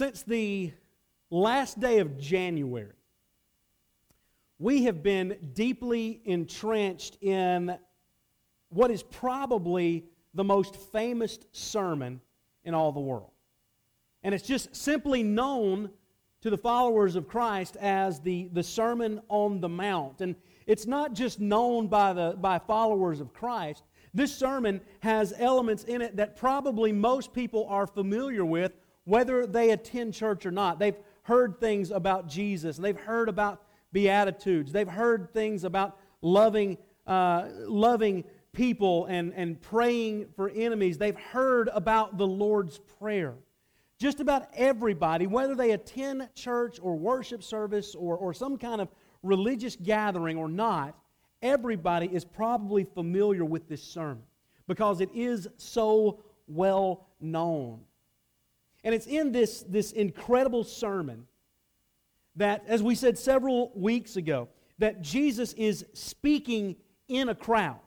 Since the last day of January, we have been deeply entrenched in what is probably the most famous sermon in all the world. And it's just simply known to the followers of Christ as the, the Sermon on the Mount. And it's not just known by, the, by followers of Christ. This sermon has elements in it that probably most people are familiar with whether they attend church or not. They've heard things about Jesus, and they've heard about Beatitudes, they've heard things about loving, uh, loving people and, and praying for enemies, they've heard about the Lord's Prayer. Just about everybody, whether they attend church or worship service or, or some kind of religious gathering or not, everybody is probably familiar with this sermon because it is so well known. And it's in this, this incredible sermon that, as we said several weeks ago, that Jesus is speaking in a crowd.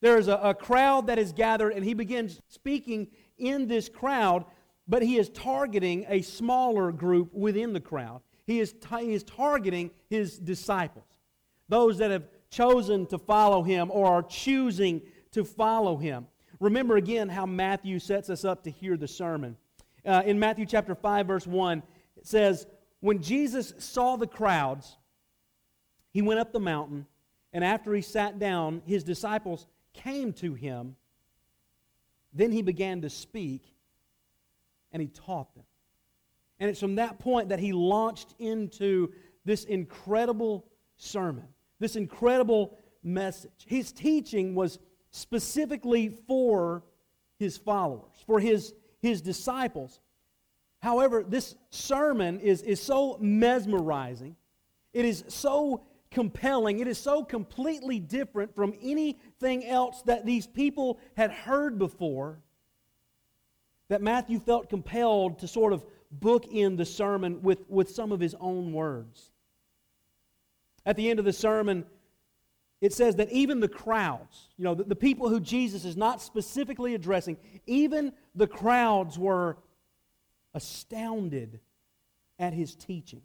There is a, a crowd that is gathered, and he begins speaking in this crowd, but he is targeting a smaller group within the crowd. He is, he is targeting his disciples, those that have chosen to follow him or are choosing to follow him. Remember again how Matthew sets us up to hear the sermon. Uh, in Matthew chapter 5, verse 1, it says, When Jesus saw the crowds, he went up the mountain, and after he sat down, his disciples came to him. Then he began to speak, and he taught them. And it's from that point that he launched into this incredible sermon, this incredible message. His teaching was specifically for his followers, for his his disciples. However, this sermon is, is so mesmerizing, it is so compelling, it is so completely different from anything else that these people had heard before that Matthew felt compelled to sort of book in the sermon with, with some of his own words. At the end of the sermon, it says that even the crowds, you know, the, the, people who Jesus is not specifically addressing, even the crowds were astounded at his teaching.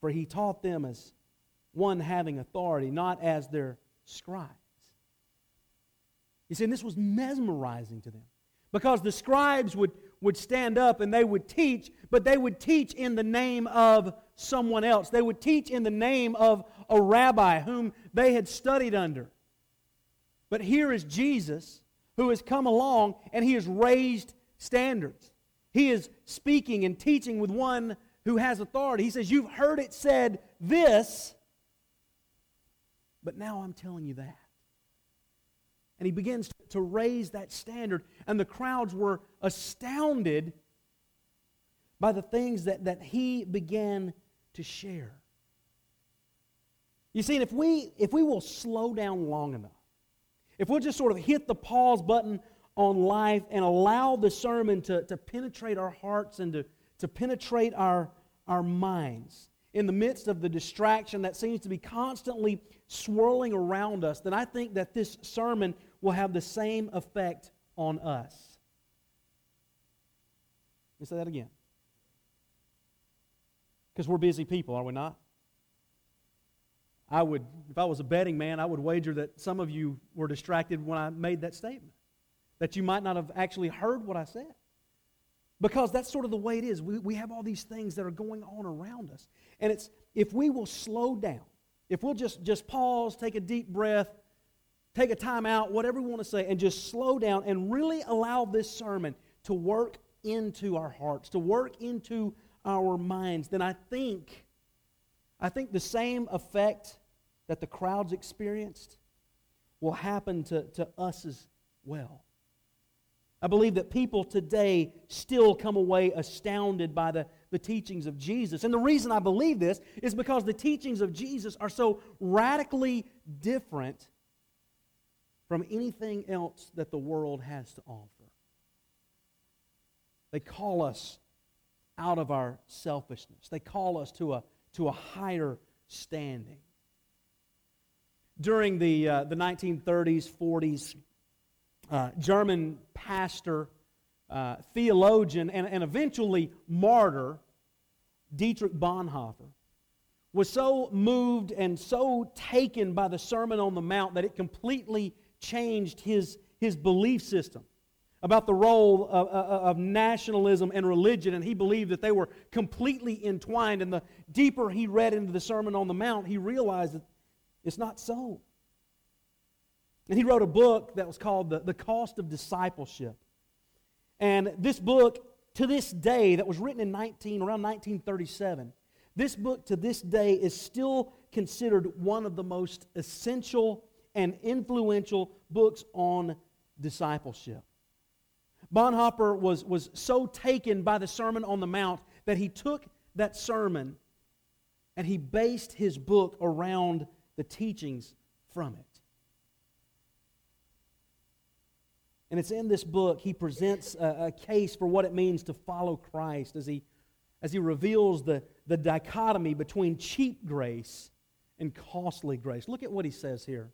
For he taught them as one having authority, not as their scribes. You see, and this was mesmerizing to them because the scribes would, would stand up and they would teach, but they would teach in the name of someone else. They would teach in the name of a rabbi whom they had studied under. But here is Jesus who has come along and he has raised standards. He is speaking and teaching with one who has authority. He says, You've heard it said this, but now I'm telling you that. And he begins to raise that standard, and the crowds were astounded by the things that, that he began to share. You see, if we, if we will slow down long enough, if we'll just sort of hit the pause button on life and allow the sermon to, to penetrate our hearts and to, to penetrate our, our minds in the midst of the distraction that seems to be constantly swirling around us, then I think that this sermon will have the same effect on us. Let me say that again. Because we're busy people, are we not? I would, if I was a betting man, I would wager that some of you were distracted when I made that statement. That you might not have actually heard what I said. Because that's sort of the way it is. We, we have all these things that are going on around us. And it's if we will slow down, if we'll just, just pause, take a deep breath, take a time out, whatever we want to say, and just slow down and really allow this sermon to work into our hearts, to work into our minds, then I think I think the same effect that the crowds experienced will happen to, to us as well. I believe that people today still come away astounded by the, the teachings of Jesus. And the reason I believe this is because the teachings of Jesus are so radically different from anything else that the world has to offer. They call us out of our selfishness, they call us to a to a higher standing. During the, uh, the 1930s, 40s, uh, German pastor uh, theologian and, and eventually martyr, Dietrich Bonhoeffer, was so moved and so taken by the Sermon on the Mount that it completely changed his, his belief system about the role of, of, of, nationalism and religion, and he believed that they were completely entwined. And the deeper he read into the Sermon on the Mount, he realized that it's not so. And he wrote a book that was called The, the Cost of Discipleship. And this book, to this day, that was written in 19, around 1937, this book to this day is still considered one of the most essential and influential books on discipleship. Bonhoeffer was, was so taken by the Sermon on the Mount that he took that sermon and he based his book around the teachings from it. And it's in this book he presents a, a, case for what it means to follow Christ as he, as he reveals the, the dichotomy between cheap grace and costly grace. Look at what he says here.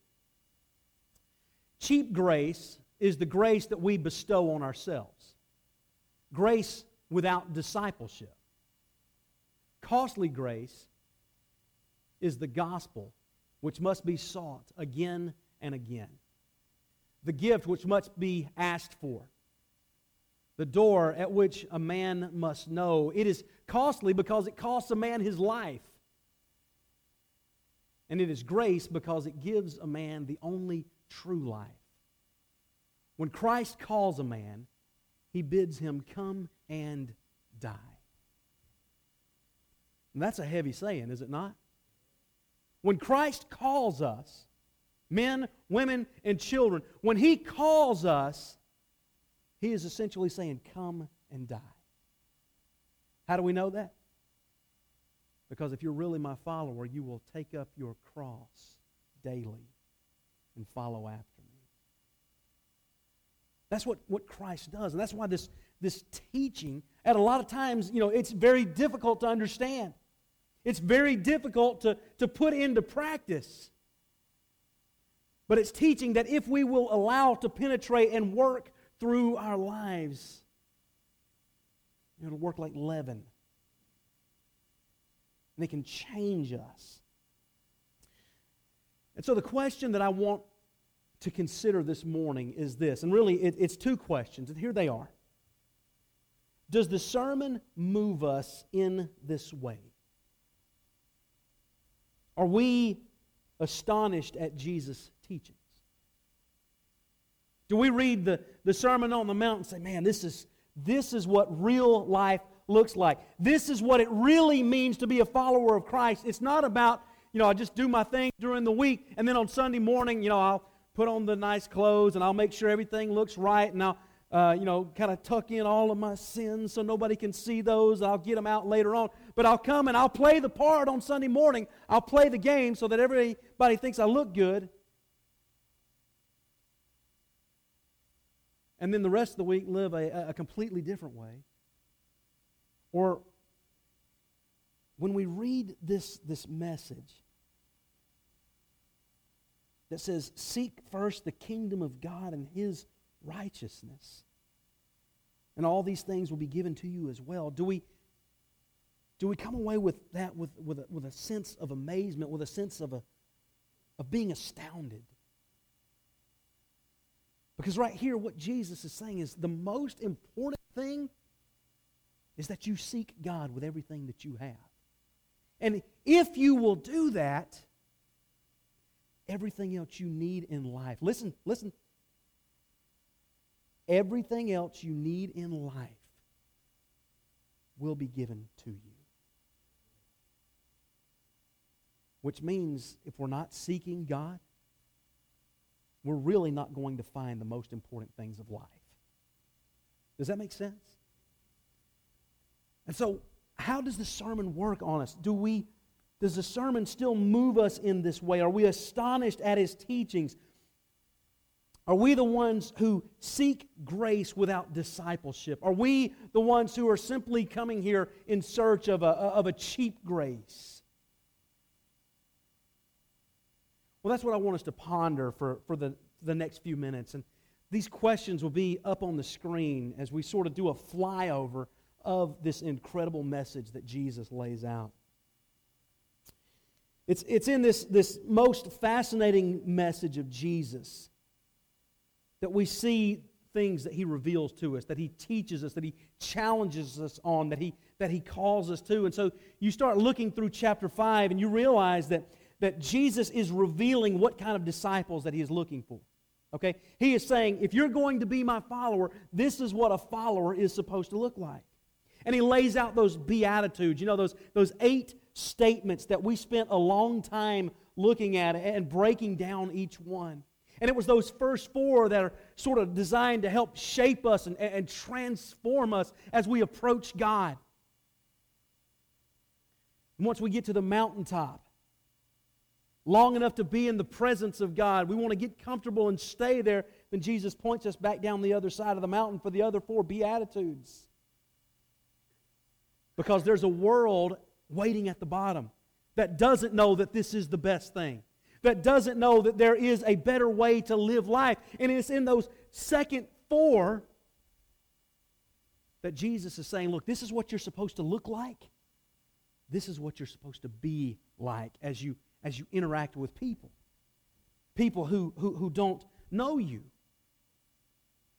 Cheap grace is the grace that we bestow on ourselves, grace without discipleship. Costly grace is the gospel which must be sought again and again the gift which must be asked for, the door at which a man must know. It is costly because it costs a man his life. And it is grace because it gives a man the only true life. When Christ calls a man, he bids him come and die. And that's a heavy saying, is it not? When Christ calls us, men, women, and children, when He calls us, He is essentially saying, Come and die. How do we know that? Because if you're really my follower, you will take up your cross daily and follow after. That's what, what Christ does. And that's why this, this teaching, at a lot of times, you know, it's very difficult to understand. It's very difficult to, to put into practice. But it's teaching that if we will allow to penetrate and work through our lives, it'll work like leaven. And it can change us. And so the question that I want to consider this morning is this, and really it, it's two questions, and here they are. Does the sermon move us in this way? Are we astonished at Jesus' teachings? Do we read the, the Sermon on the Mount and say, man, this is, this is what real life looks like? This is what it really means to be a follower of Christ. It's not about, you know, I just do my thing during the week, and then on Sunday morning, you know, I'll put on the nice clothes and I'll make sure everything looks right, and I'll, uh, you know, kind of tuck in all of my sins so nobody can see those. I'll get them out later on. But I'll come and I'll play the part on Sunday morning. I'll play the game so that everybody thinks I look good. and then the rest of the week live a, a completely different way. Or when we read this, this message that says, Seek first the kingdom of God and his righteousness, and all these things will be given to you as well. Do we, do we come away with that with, with, a, with a sense of amazement, with a sense of, a, of being astounded? Because right here, what Jesus is saying is the most important thing is that you seek God with everything that you have. And if you will do that, everything else you need in life, listen, listen, everything else you need in life will be given to you. Which means if we're not seeking God, we're really not going to find the most important things of life. Does that make sense? And so, how does the sermon work on us? Do we does the sermon still move us in this way? Are we astonished at his teachings? Are we the ones who seek grace without discipleship? Are we the ones who are simply coming here in search of a, of a cheap grace? Well, that's what I want us to ponder for, for the, the next few minutes. And these questions will be up on the screen as we sort of do a flyover of this incredible message that Jesus lays out. It's, it's in this, this most fascinating message of Jesus that we see things that he reveals to us, that he teaches us, that he challenges us on, that he, that he calls us to. And so you start looking through chapter 5 and you realize that, that Jesus is revealing what kind of disciples that he is looking for. Okay? He is saying, if you're going to be my follower, this is what a follower is supposed to look like. And he lays out those beatitudes, you know, those, those eight statements that we spent a long time looking at and breaking down each one. And it was those first four that are sort of designed to help shape us and, and transform us as we approach God. And once we get to the mountaintop, long enough to be in the presence of God, we want to get comfortable and stay there, then Jesus points us back down the other side of the mountain for the other four Beatitudes. Because there's a world waiting at the bottom that doesn't know that this is the best thing, that doesn't know that there is a better way to live life. And it's in those second four that Jesus is saying, look, this is what you're supposed to look like. This is what you're supposed to be like as you, as you interact with people. People who, who, who don't know you.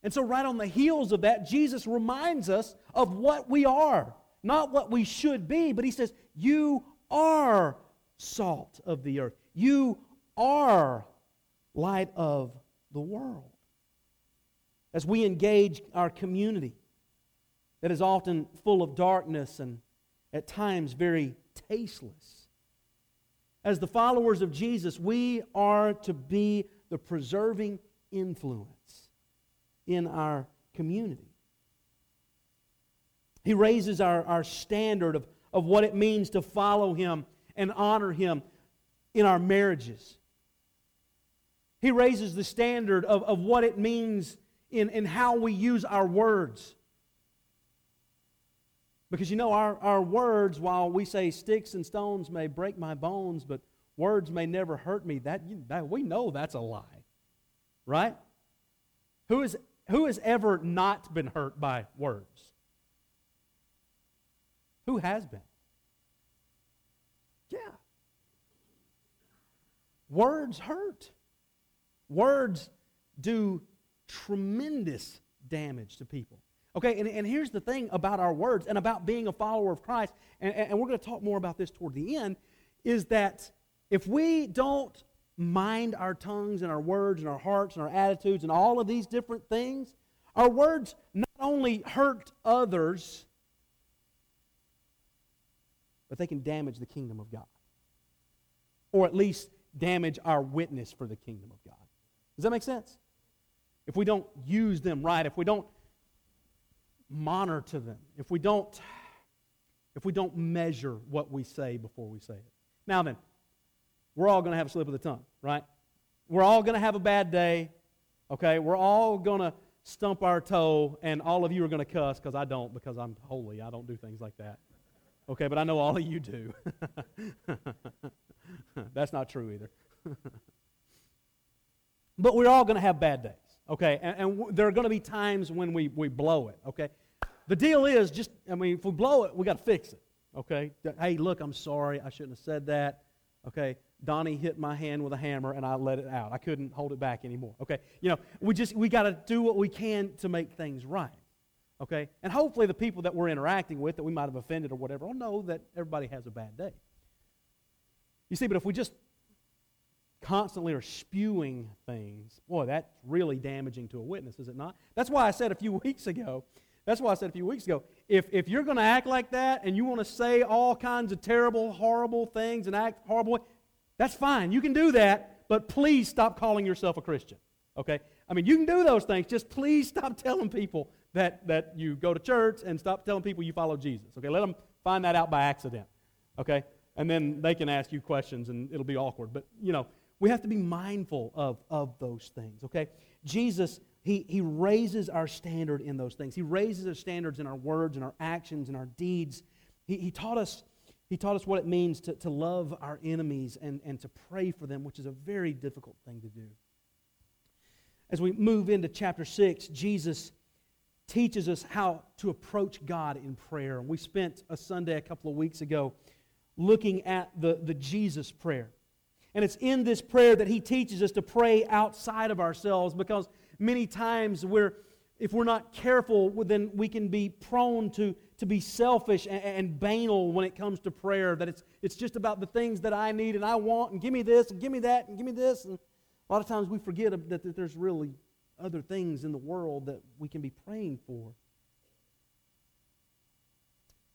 And so, right on the heels of that, Jesus reminds us of what we are not what we should be, but he says, You are salt of the earth. You are light of the world. As we engage our community that is often full of darkness and at times very tasteless, as the followers of Jesus, we are to be the preserving influence in our community. He raises our, our standard of, of what it means to follow Him and honor Him in our marriages. He raises the standard of, of what it means in, in how we use our words. Because you know, our, our words, while we say sticks and stones may break my bones, but words may never hurt me, that, that we know that's a lie. Right? Who, is, who has ever not been hurt by words? Who has been? Yeah. Words hurt. Words do tremendous damage to people. Okay, and, and here's the thing about our words and about being a follower of Christ, and, and we're going to talk more about this toward the end, is that if we don't mind our tongues and our words and our hearts and our attitudes and all of these different things, our words not only hurt others, but they can damage the kingdom of God. Or at least damage our witness for the kingdom of God. Does that make sense? If we don't use them right, if we don't monitor them, if we don't if we don't measure what we say before we say it. Now then, we're all going to have a slip of the tongue, right? We're all going to have a bad day, okay? We're all going to stump our toe, and all of you are going to cuss because I don't, because I'm holy. I don't do things like that. Okay, but I know all of you do. That's not true either. but we're all going to have bad days, okay? And, and w- there are going to be times when we, we blow it, okay? The deal is just, I mean, if we blow it, we got to fix it, okay? Hey, look, I'm sorry. I shouldn't have said that, okay? Donnie hit my hand with a hammer and I let it out. I couldn't hold it back anymore, okay? You know, we just, we got to do what we can to make things right. Okay? And hopefully the people that we're interacting with that we might have offended or whatever will know that everybody has a bad day. You see, but if we just constantly are spewing things, boy, that's really damaging to a witness, is it not? That's why I said a few weeks ago, that's why I said a few weeks ago, if, if you're going to act like that and you want to say all kinds of terrible, horrible things and act horrible, that's fine. You can do that, but please stop calling yourself a Christian. Okay? I mean, you can do those things. Just please stop telling people that, that you go to church and stop telling people you follow Jesus. Okay, let them find that out by accident. Okay, and then they can ask you questions and it'll be awkward. But, you know, we have to be mindful of, of those things. Okay, Jesus, he, he raises our standard in those things. He raises our standards in our words and our actions and our deeds. He, he taught us. He taught us what it means to, to love our enemies and, and to pray for them, which is a very difficult thing to do. as we move into chapter 6, Jesus teaches us how to approach God in prayer. We spent a Sunday a couple of weeks ago looking at the, the Jesus prayer. And it's in this prayer that he teaches us to pray outside of ourselves because many times we're, if we're not careful, then we can be prone to, to be selfish and, and banal when it comes to prayer. That it's, it's just about the things that I need and I want, and give me this, and give me that, and give me this. And a lot of times we forget that, that there's really other things in the world that we can be praying for.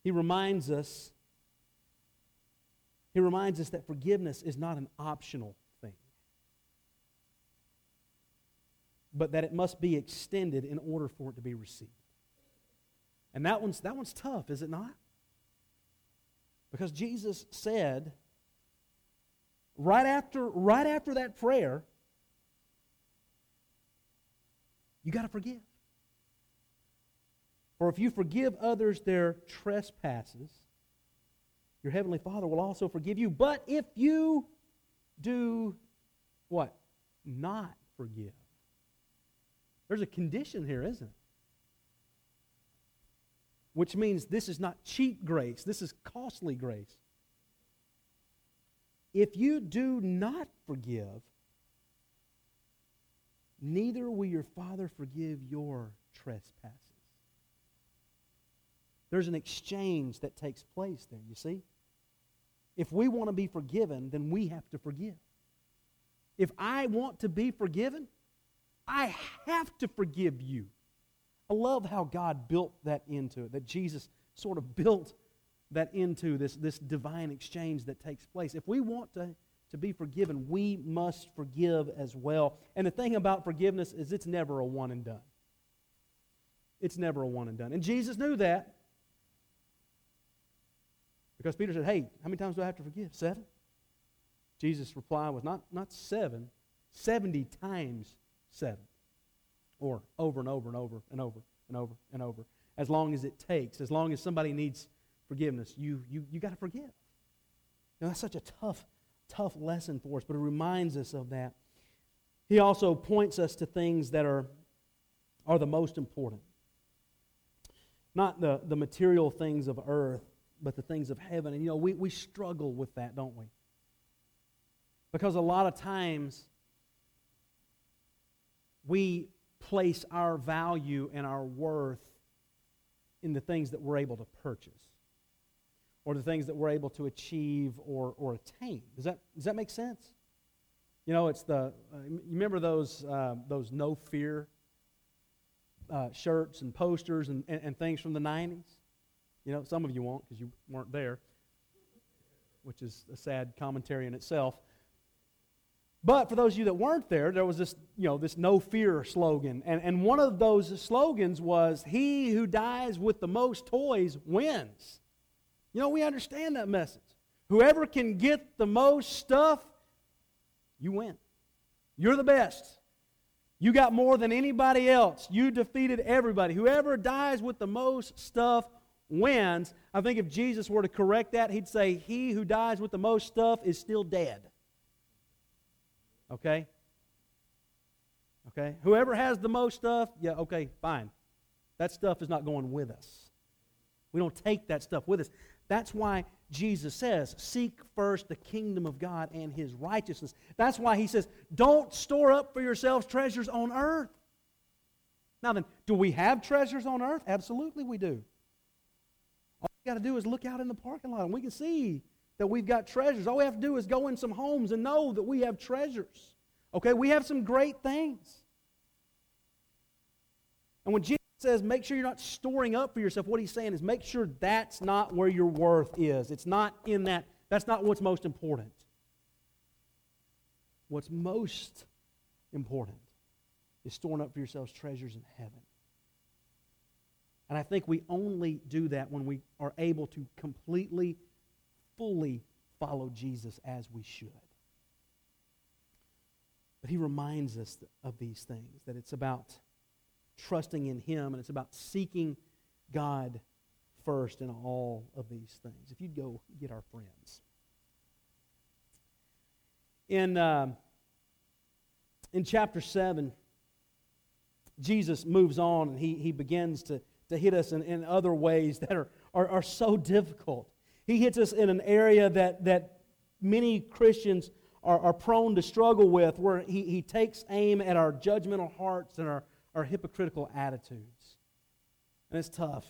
He reminds us he reminds us that forgiveness is not an optional thing, but that it must be extended in order for it to be received. And that one's, that one's tough, is it not? Because Jesus said, right after, right after that prayer, you got to forgive. For if you forgive others their trespasses, your heavenly Father will also forgive you. But if you do what? Not forgive. There's a condition here, isn't it? Which means this is not cheap grace, this is costly grace. If you do not forgive, neither will your Father forgive your trespasses. There's an exchange that takes place there, you see? If we want to be forgiven, then we have to forgive. If I want to be forgiven, I have to forgive you. I love how God built that into it, that Jesus sort of built that into this, this divine exchange that takes place. If we want to, to be forgiven, we must forgive as well. And the thing about forgiveness is it's never a one and done. It's never a one and done. And Jesus knew that. Because Peter said, Hey, how many times do I have to forgive? Seven? Jesus' reply was not, not seven, 70 times seven. Or over and over and over and over and over and over. As long as it takes, as long as somebody needs forgiveness, you, you, you got to forgive. Now, that's such a tough, tough lesson for us, but it reminds us of that. He also points us to things that are, are the most important. Not the, the material things of earth, but the things of heaven. And you know, we, we struggle with that, don't we? Because a lot of times we place our value and our worth in the things that we're able to purchase or the things that we're able to achieve or, or attain. Does that, does that make sense? You know, it's the, uh, you remember those, uh, those no fear uh, shirts and posters and, and, and things from the 90s? You know, some of you won't because you weren't there, which is a sad commentary in itself. But for those of you that weren't there, there was this, you know, this no fear slogan. And, and one of those slogans was, He who dies with the most toys wins. You know, we understand that message. Whoever can get the most stuff, you win. You're the best. You got more than anybody else. You defeated everybody. Whoever dies with the most stuff wins. I think if Jesus were to correct that, he'd say, He who dies with the most stuff is still dead. Okay? Okay? Whoever has the most stuff, yeah, okay, fine. That stuff is not going with us. We don't take that stuff with us. That's why Jesus says, Seek first the kingdom of God and his righteousness. That's why he says, Don't store up for yourselves treasures on earth. Now then, do we have treasures on earth? Absolutely we do All we got to do is look out in the parking lot and we can see that we've got treasures. All we have to do is go in some homes and know that we have treasures. Okay, we have some great things. And when Jesus says make sure you're not storing up for yourself, what he's saying is make sure that's not where your worth is. It's not in that. That's not what's most important. What's most important is storing up for yourselves treasures in heaven. And I think we only do that when we are able to completely, fully follow Jesus as we should. But he reminds us of these things that it's about trusting in him and it's about seeking God first in all of these things. If you'd go get our friends. In, uh, in chapter 7, Jesus moves on and he, he begins to, to hit us in, in other ways that are, are, are so difficult. He hits us in an area that, that many Christians are, are prone to struggle with, where he, he takes aim at our judgmental hearts and our, our hypocritical attitudes. And it's tough.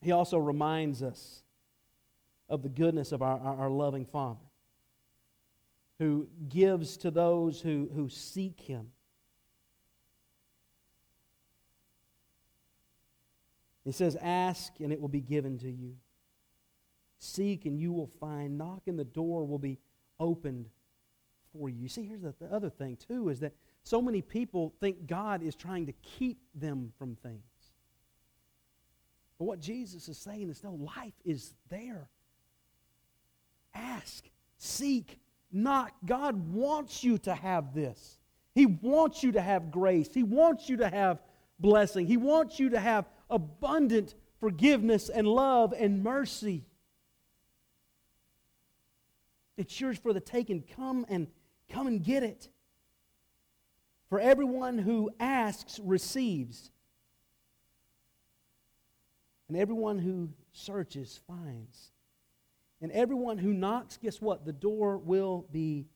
He also reminds us of the goodness of our, our, our loving Father who gives to those who, who seek him. He says, Ask and it will be given to you. Seek and you will find. Knock and the door will be opened for you. You see, here's the, the other thing, too, is that so many people think God is trying to keep them from things. But what Jesus is saying is no, life is there. Ask, seek, knock. God wants you to have this. He wants you to have grace. He wants you to have blessing. He wants you to have abundant forgiveness and love and mercy. It's yours for the taking. Come and come and get it. For everyone who asks receives. And everyone who searches finds. And everyone who knocks, guess what? The door will be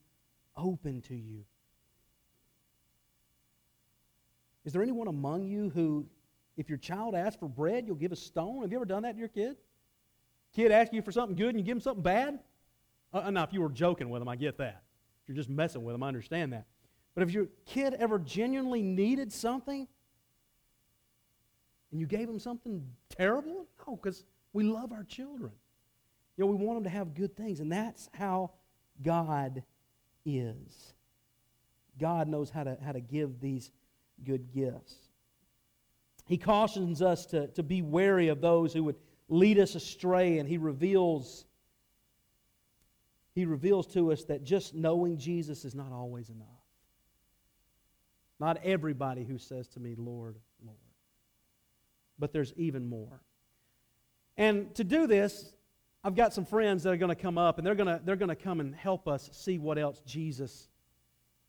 open to you. Is there anyone among you who, if your child asks for bread, you'll give a stone? Have you ever done that to your kid? Kid asks you for something good and you give him something bad? Uh, now, if you were joking with him, I get that. You're just messing with them. I understand that. But if your kid ever genuinely needed something and you gave him something terrible, no, because we love our children. You know, we want them to have good things, and that's how God is. God knows how to, how to give these good gifts. He cautions us to, to be wary of those who would lead us astray, and he reveals, he reveals to us that just knowing Jesus is not always enough. Not everybody who says to me, Lord, Lord. But there's even more. And to do this, I've got some friends that are going to come up, and they're going to, they're going to come and help us see what else Jesus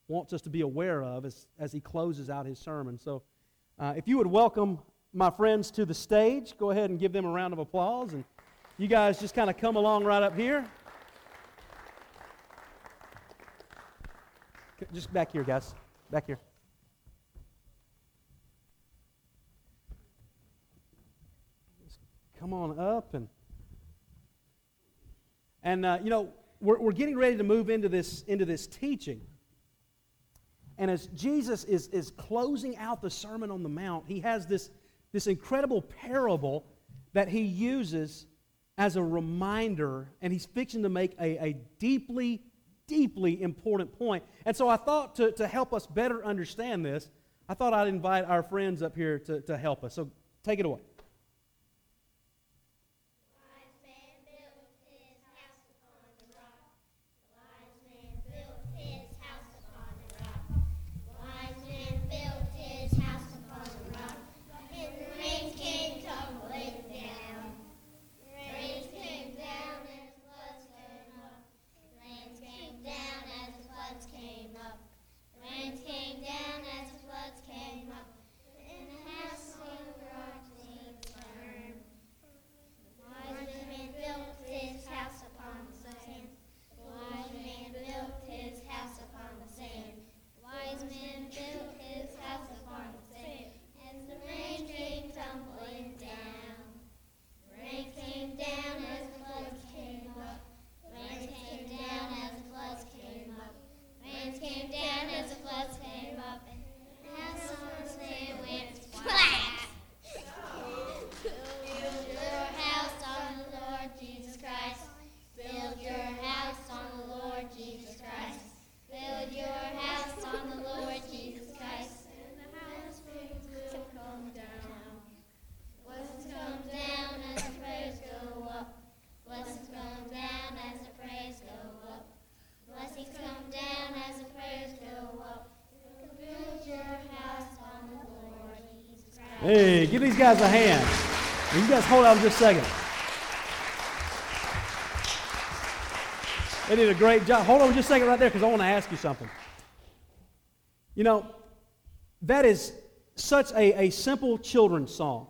wants us to be aware of as, as he closes out his sermon. So uh, if you would welcome my friends to the stage, go ahead and give them a round of applause. And you guys just kind of come along right up here. Just back here, guys. Back here. Just come on up and and uh, you know we're, we're getting ready to move into this into this teaching and as jesus is is closing out the sermon on the mount he has this this incredible parable that he uses as a reminder and he's fixing to make a, a deeply deeply important point. And so i thought to, to help us better understand this i thought i'd invite our friends up here to, to help us. So take it away Give these guys a hand. You guys hold on just a second. They did a great job. Hold on just a second right there because I want to ask you something. You know, that is such a, a simple children's song.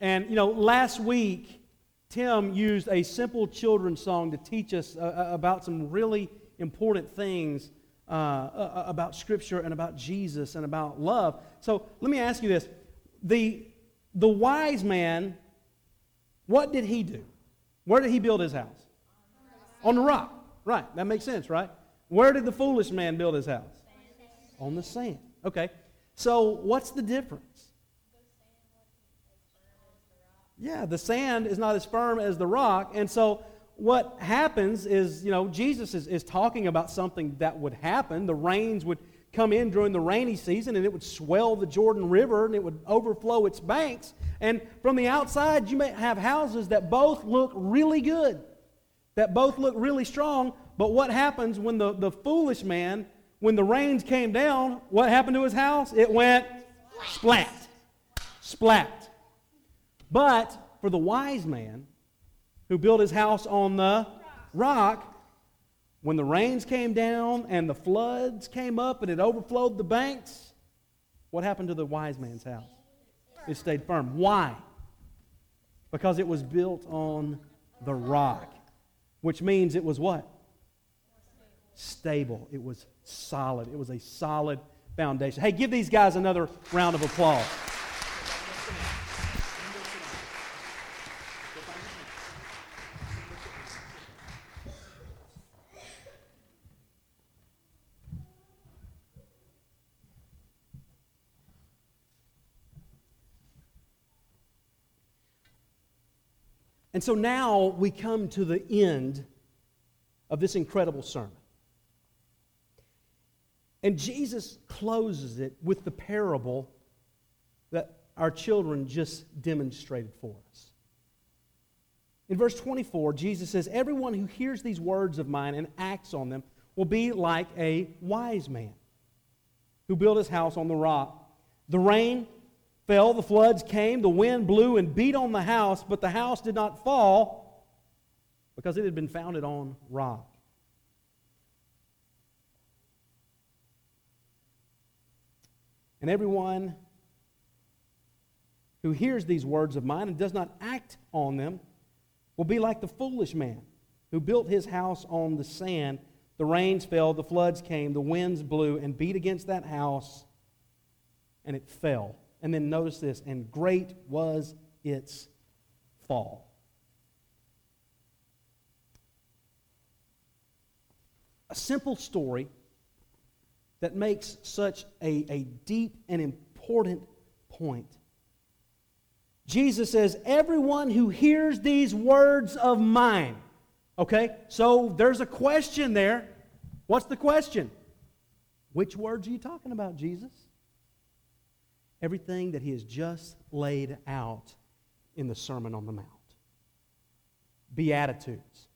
And, you know, last week, Tim used a simple children's song to teach us uh, uh about some really important things uh, uh, uh, about Scripture and about Jesus and about love. So let me ask you this. The, the wise man, what did he do? Where did he build his house? On the rock. Right. That makes sense, right? Where did the foolish man build his house? On the sand. Okay. So what's the difference? Yeah, the sand is not as firm as the rock. And so what happens is, you know, Jesus is, is talking about something that would happen. The rains would come in during the rainy season and it would swell the Jordan River and it would overflow its banks. And from the outside, you may have houses that both look really good, that both look really strong. But what happens when the, the foolish man, when the rains came down, what happened to his house? It went splat. Splat. But for the wise man, who built his house on the rock, when the rains came down and the floods came up and it overflowed the banks, what happened to the wise man's house? It stayed firm. Why? Because it was built on the rock, which means it was what? Stable. It was solid. It was a solid foundation. Hey, give these guys another round of applause. And so now we come to the end of this incredible sermon. And Jesus closes it with the parable that our children just demonstrated for us. In verse 24, Jesus says, Everyone who hears these words of mine and acts on them will be like a wise man who built his house on the rock. The rain fell, the floods came, the wind blew and beat on the house, but the house did not fall because it had been founded on rock. And everyone who hears these words of mine and does not act on them will be like the foolish man who built his house on the sand. The rains fell, the floods came, the winds blew and beat against that house, and it fell. And then notice this, and great was its fall. A simple story that makes such a, a deep and important point. Jesus says, Everyone who hears these words of mine. Okay, so there's a question there. What's the question? Which words are you talking about, Jesus? Everything that he has just laid out in the Sermon on the Mount Beatitudes,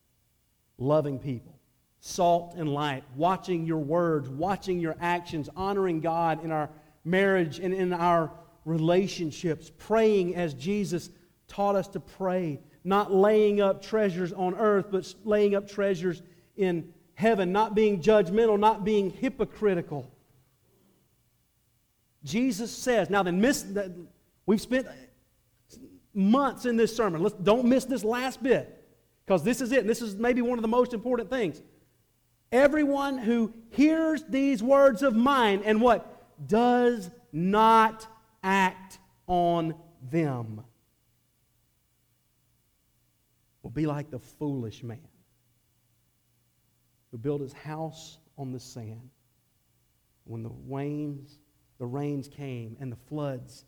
loving people, salt and light, watching your words, watching your actions, honoring God in our marriage and in our relationships, praying as Jesus taught us to pray, not laying up treasures on earth, but laying up treasures in heaven, not being judgmental, not being hypocritical. Jesus says, now then, miss, we've spent months in this sermon. Let's, don't miss this last bit because this is it. This is maybe one of the most important things. Everyone who hears these words of mine and what? Does not act on them will be like the foolish man who built his house on the sand. When the waves the rains came and the floods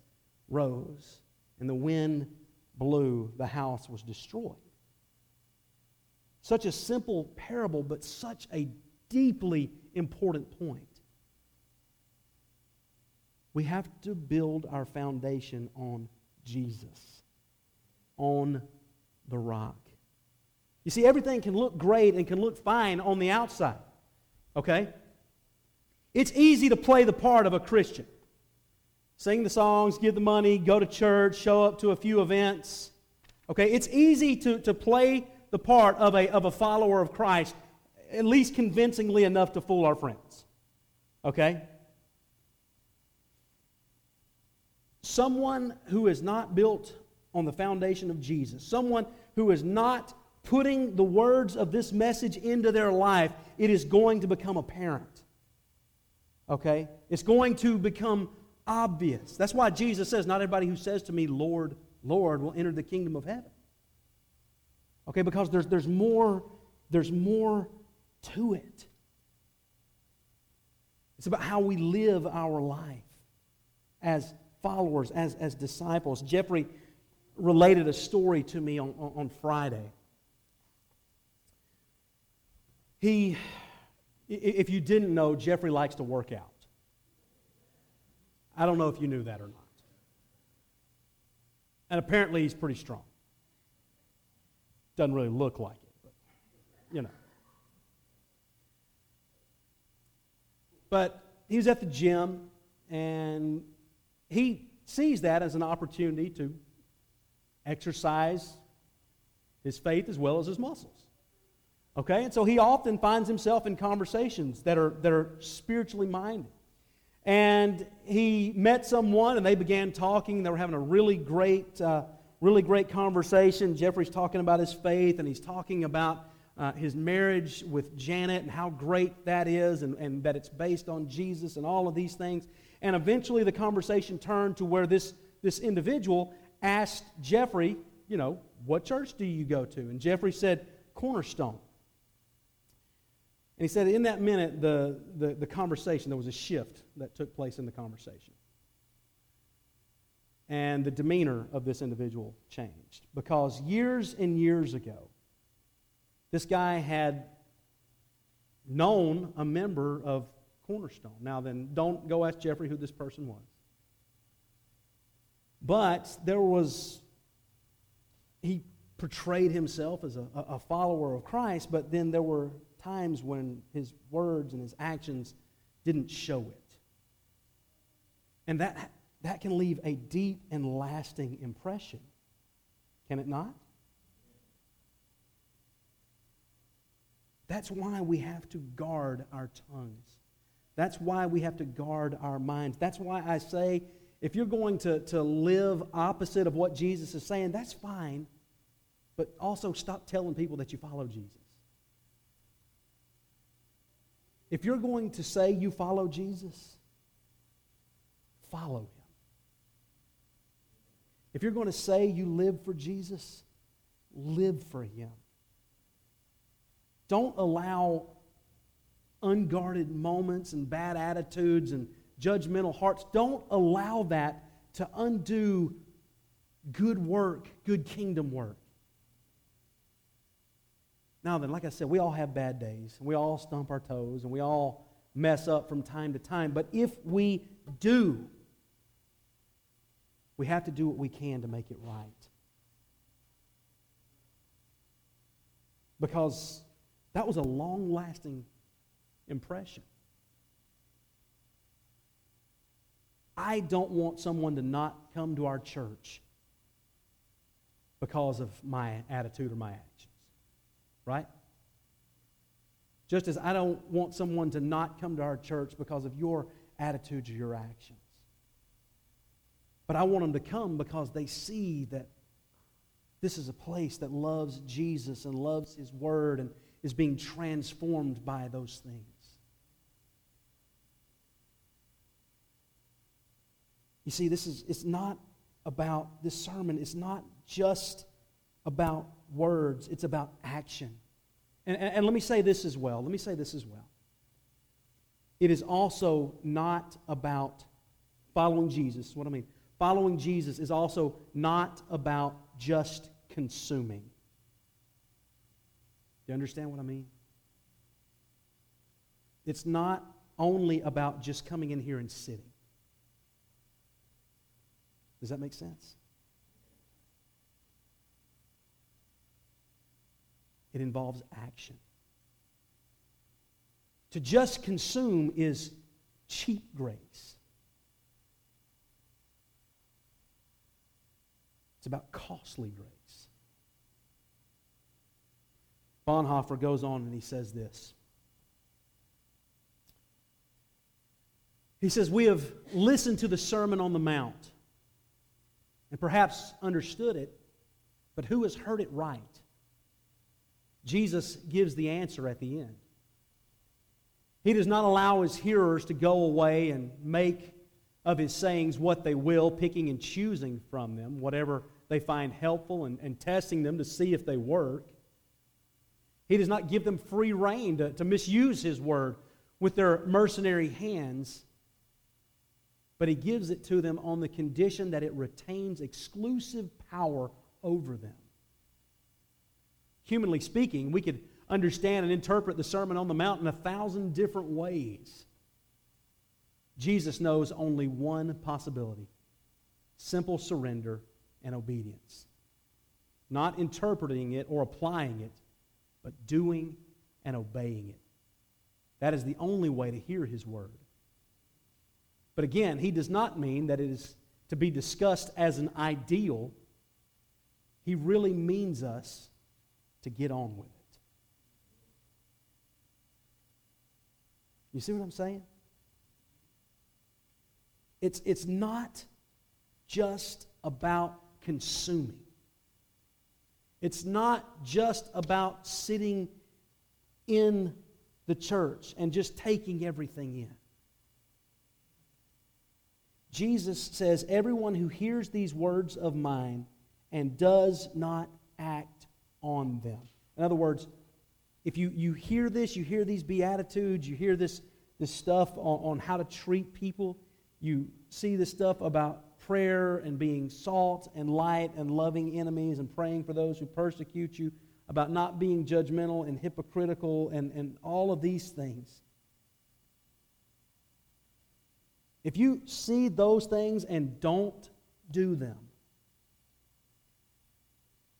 rose and the wind blew, the house was destroyed. Such a simple parable, but such a deeply important point. We have to build our foundation on Jesus, on the rock. You see, everything can look great and can look fine on the outside, okay? It's easy to play the part of a Christian. Sing the songs, give the money, go to church, show up to a few events. Okay, it's easy to, to play the part of a, of a follower of Christ, at least convincingly enough to fool our friends. Okay? someone who is not built on the foundation of Jesus, someone who is not putting the words of this message into their life, it is going to become apparent. Okay? It's going to become obvious. That's why Jesus says, Not everybody who says to me, Lord, Lord, will enter the kingdom of heaven. Okay, because there's, there's more, there's more to it. It's about how we live our life as followers, as, as disciples. Jeffrey related a story to me on, on, on Friday. He, if you didn't know, Jeffrey likes to work out. I don't know if you knew that or not. And apparently he's pretty strong. Doesn't really look like it, but you know. But he was at the gym and he sees that as an opportunity to exercise his faith as well as his muscles. Okay? And so he often finds himself in conversations that are, that are spiritually minded. And he met someone and they began talking. They were having a really great, uh, really great conversation. Jeffrey's talking about his faith and he's talking about uh, his marriage with Janet and how great that is and, and that it's based on Jesus and all of these things. And eventually the conversation turned to where this, this individual asked Jeffrey, you know, what church do you go to? And Jeffrey said, Cornerstone. And he said, in that minute, the, the, the conversation, there was a shift that took place in the conversation. And the demeanor of this individual changed. Because years and years ago, this guy had known a member of Cornerstone. Now, then, don't go ask Jeffrey who this person was. But there was, he portrayed himself as a, a follower of Christ, but then there were times when his words and his actions didn't show it. And that, that can leave a deep and lasting impression. Can it not? That's why we have to guard our tongues. That's why we have to guard our minds. That's why I say if you're going to, to live opposite of what Jesus is saying, that's fine. But also stop telling people that you follow Jesus. If you're going to say you follow Jesus, follow him. If you're going to say you live for Jesus, live for him. Don't allow unguarded moments and bad attitudes and judgmental hearts. Don't allow that to undo good work, good kingdom work. Now, then, like I said, we all have bad days, and we all stump our toes, and we all mess up from time to time. But if we do, we have to do what we can to make it right. Because that was a long lasting impression. I don't want someone to not come to our church because of my attitude or my actions. Right? Just as I don't want someone to not come to our church because of your attitudes or your actions. But I want them to come because they see that this is a place that loves Jesus and loves His Word and is being transformed by those things. You see, this is it's not about this sermon, it's not just about words, it's about action. And, and, and let me say this as well. Let me say this as well. It is also not about following Jesus. What I mean, following Jesus is also not about just consuming. Do you understand what I mean? It's not only about just coming in here and sitting. Does that make sense? It involves action. To just consume is cheap grace. It's about costly grace. Bonhoeffer goes on and he says this. He says, We have listened to the Sermon on the Mount and perhaps understood it, but who has heard it right? Jesus gives the answer at the end. He does not allow his hearers to go away and make of his sayings what they will, picking and choosing from them whatever they find helpful and, and testing them to see if they work. He does not give them free rein to, to misuse his word with their mercenary hands, but he gives it to them on the condition that it retains exclusive power over them. Humanly speaking, we could understand and interpret the Sermon on the Mount in a thousand different ways. Jesus knows only one possibility simple surrender and obedience. Not interpreting it or applying it, but doing and obeying it. That is the only way to hear his word. But again, he does not mean that it is to be discussed as an ideal. He really means us to get on with it. You see what I'm saying? It's, it's not just about consuming. It's not just about sitting in the church and just taking everything in. Jesus says, Everyone who hears these words of mine and does not act on them. In other words, if you, you hear this, you hear these Beatitudes, you hear this, this stuff on, on how to treat people, you see this stuff about prayer and being salt and light and loving enemies and praying for those who persecute you, about not being judgmental and hypocritical and, and all of these things. If you see those things and don't do them,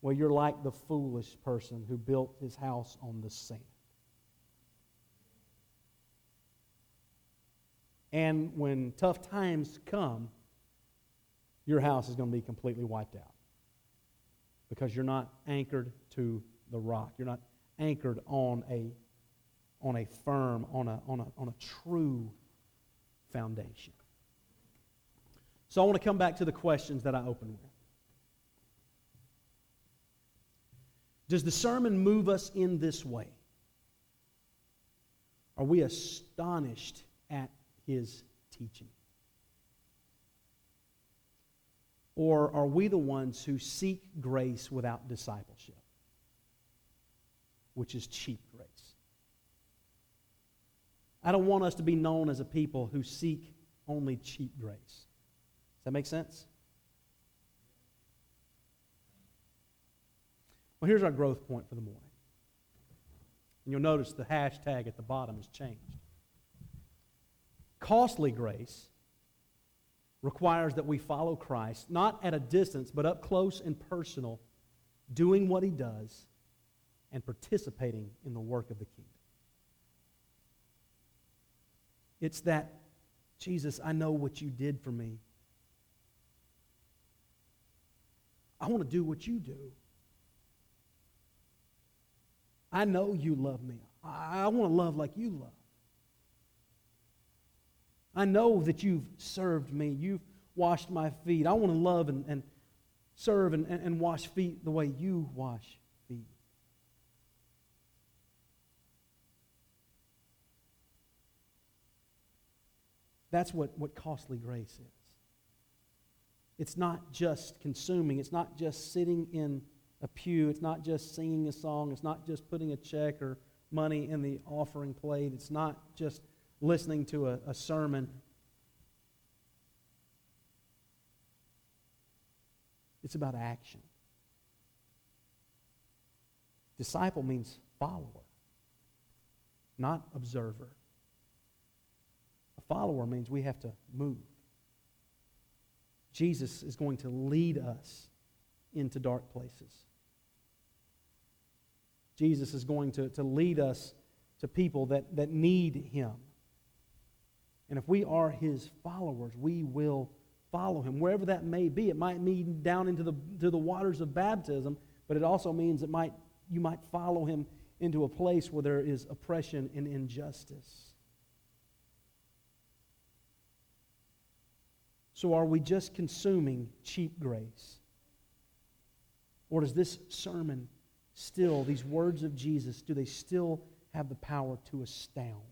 well, you're like the foolish person who built his house on the sand. And when tough times come, your house is going to be completely wiped out because you're not anchored to the rock. You're not anchored on a, on a firm, on a, on, a, on a true foundation. So I want to come back to the questions that I opened with. Does the sermon move us in this way? Are we astonished at his teaching? Or are we the ones who seek grace without discipleship, which is cheap grace? I don't want us to be known as a people who seek only cheap grace. Does that make sense? Well, here's our growth point for the morning. And you'll notice the hashtag at the bottom has changed. Costly grace requires that we follow Christ, not at a distance, but up close and personal, doing what he does and participating in the work of the kingdom. It's that, Jesus, I know what you did for me. I want to do what you do. I know you love me. I, want to love like you love. I know that you've served me. You've washed my feet. I want to love and, and serve and, and, and wash feet the way you wash feet. That's what, what costly grace is. It's not just consuming, it's not just sitting in a pew, it's not just singing a song, it's not just putting a check or money in the offering plate, it's not just listening to a, a sermon. It's about action. Disciple means follower, not observer. A follower means we have to move. Jesus is going to lead us into dark places. Jesus is going to, to lead us to people that, that need him. And if we are his followers, we will follow him, wherever that may be. It might mean down into the, to the waters of baptism, but it also means it might, you might follow him into a place where there is oppression and injustice. So are we just consuming cheap grace? Or does this sermon still, these words of Jesus, do they still have the power to astound?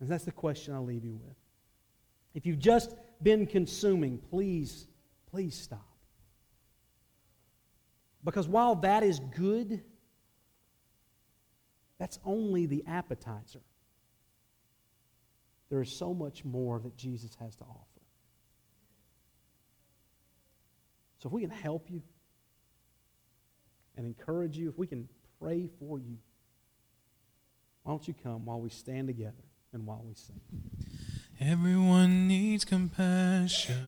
And that's the question I leave you with. If you've just been consuming, please, please stop. Because while that is good, that's only the appetizer. There is so much more that Jesus has to offer. So if we can help you and encourage you, if we can pray for you, why don't you come while we stand together and while we sing? Everyone needs compassion.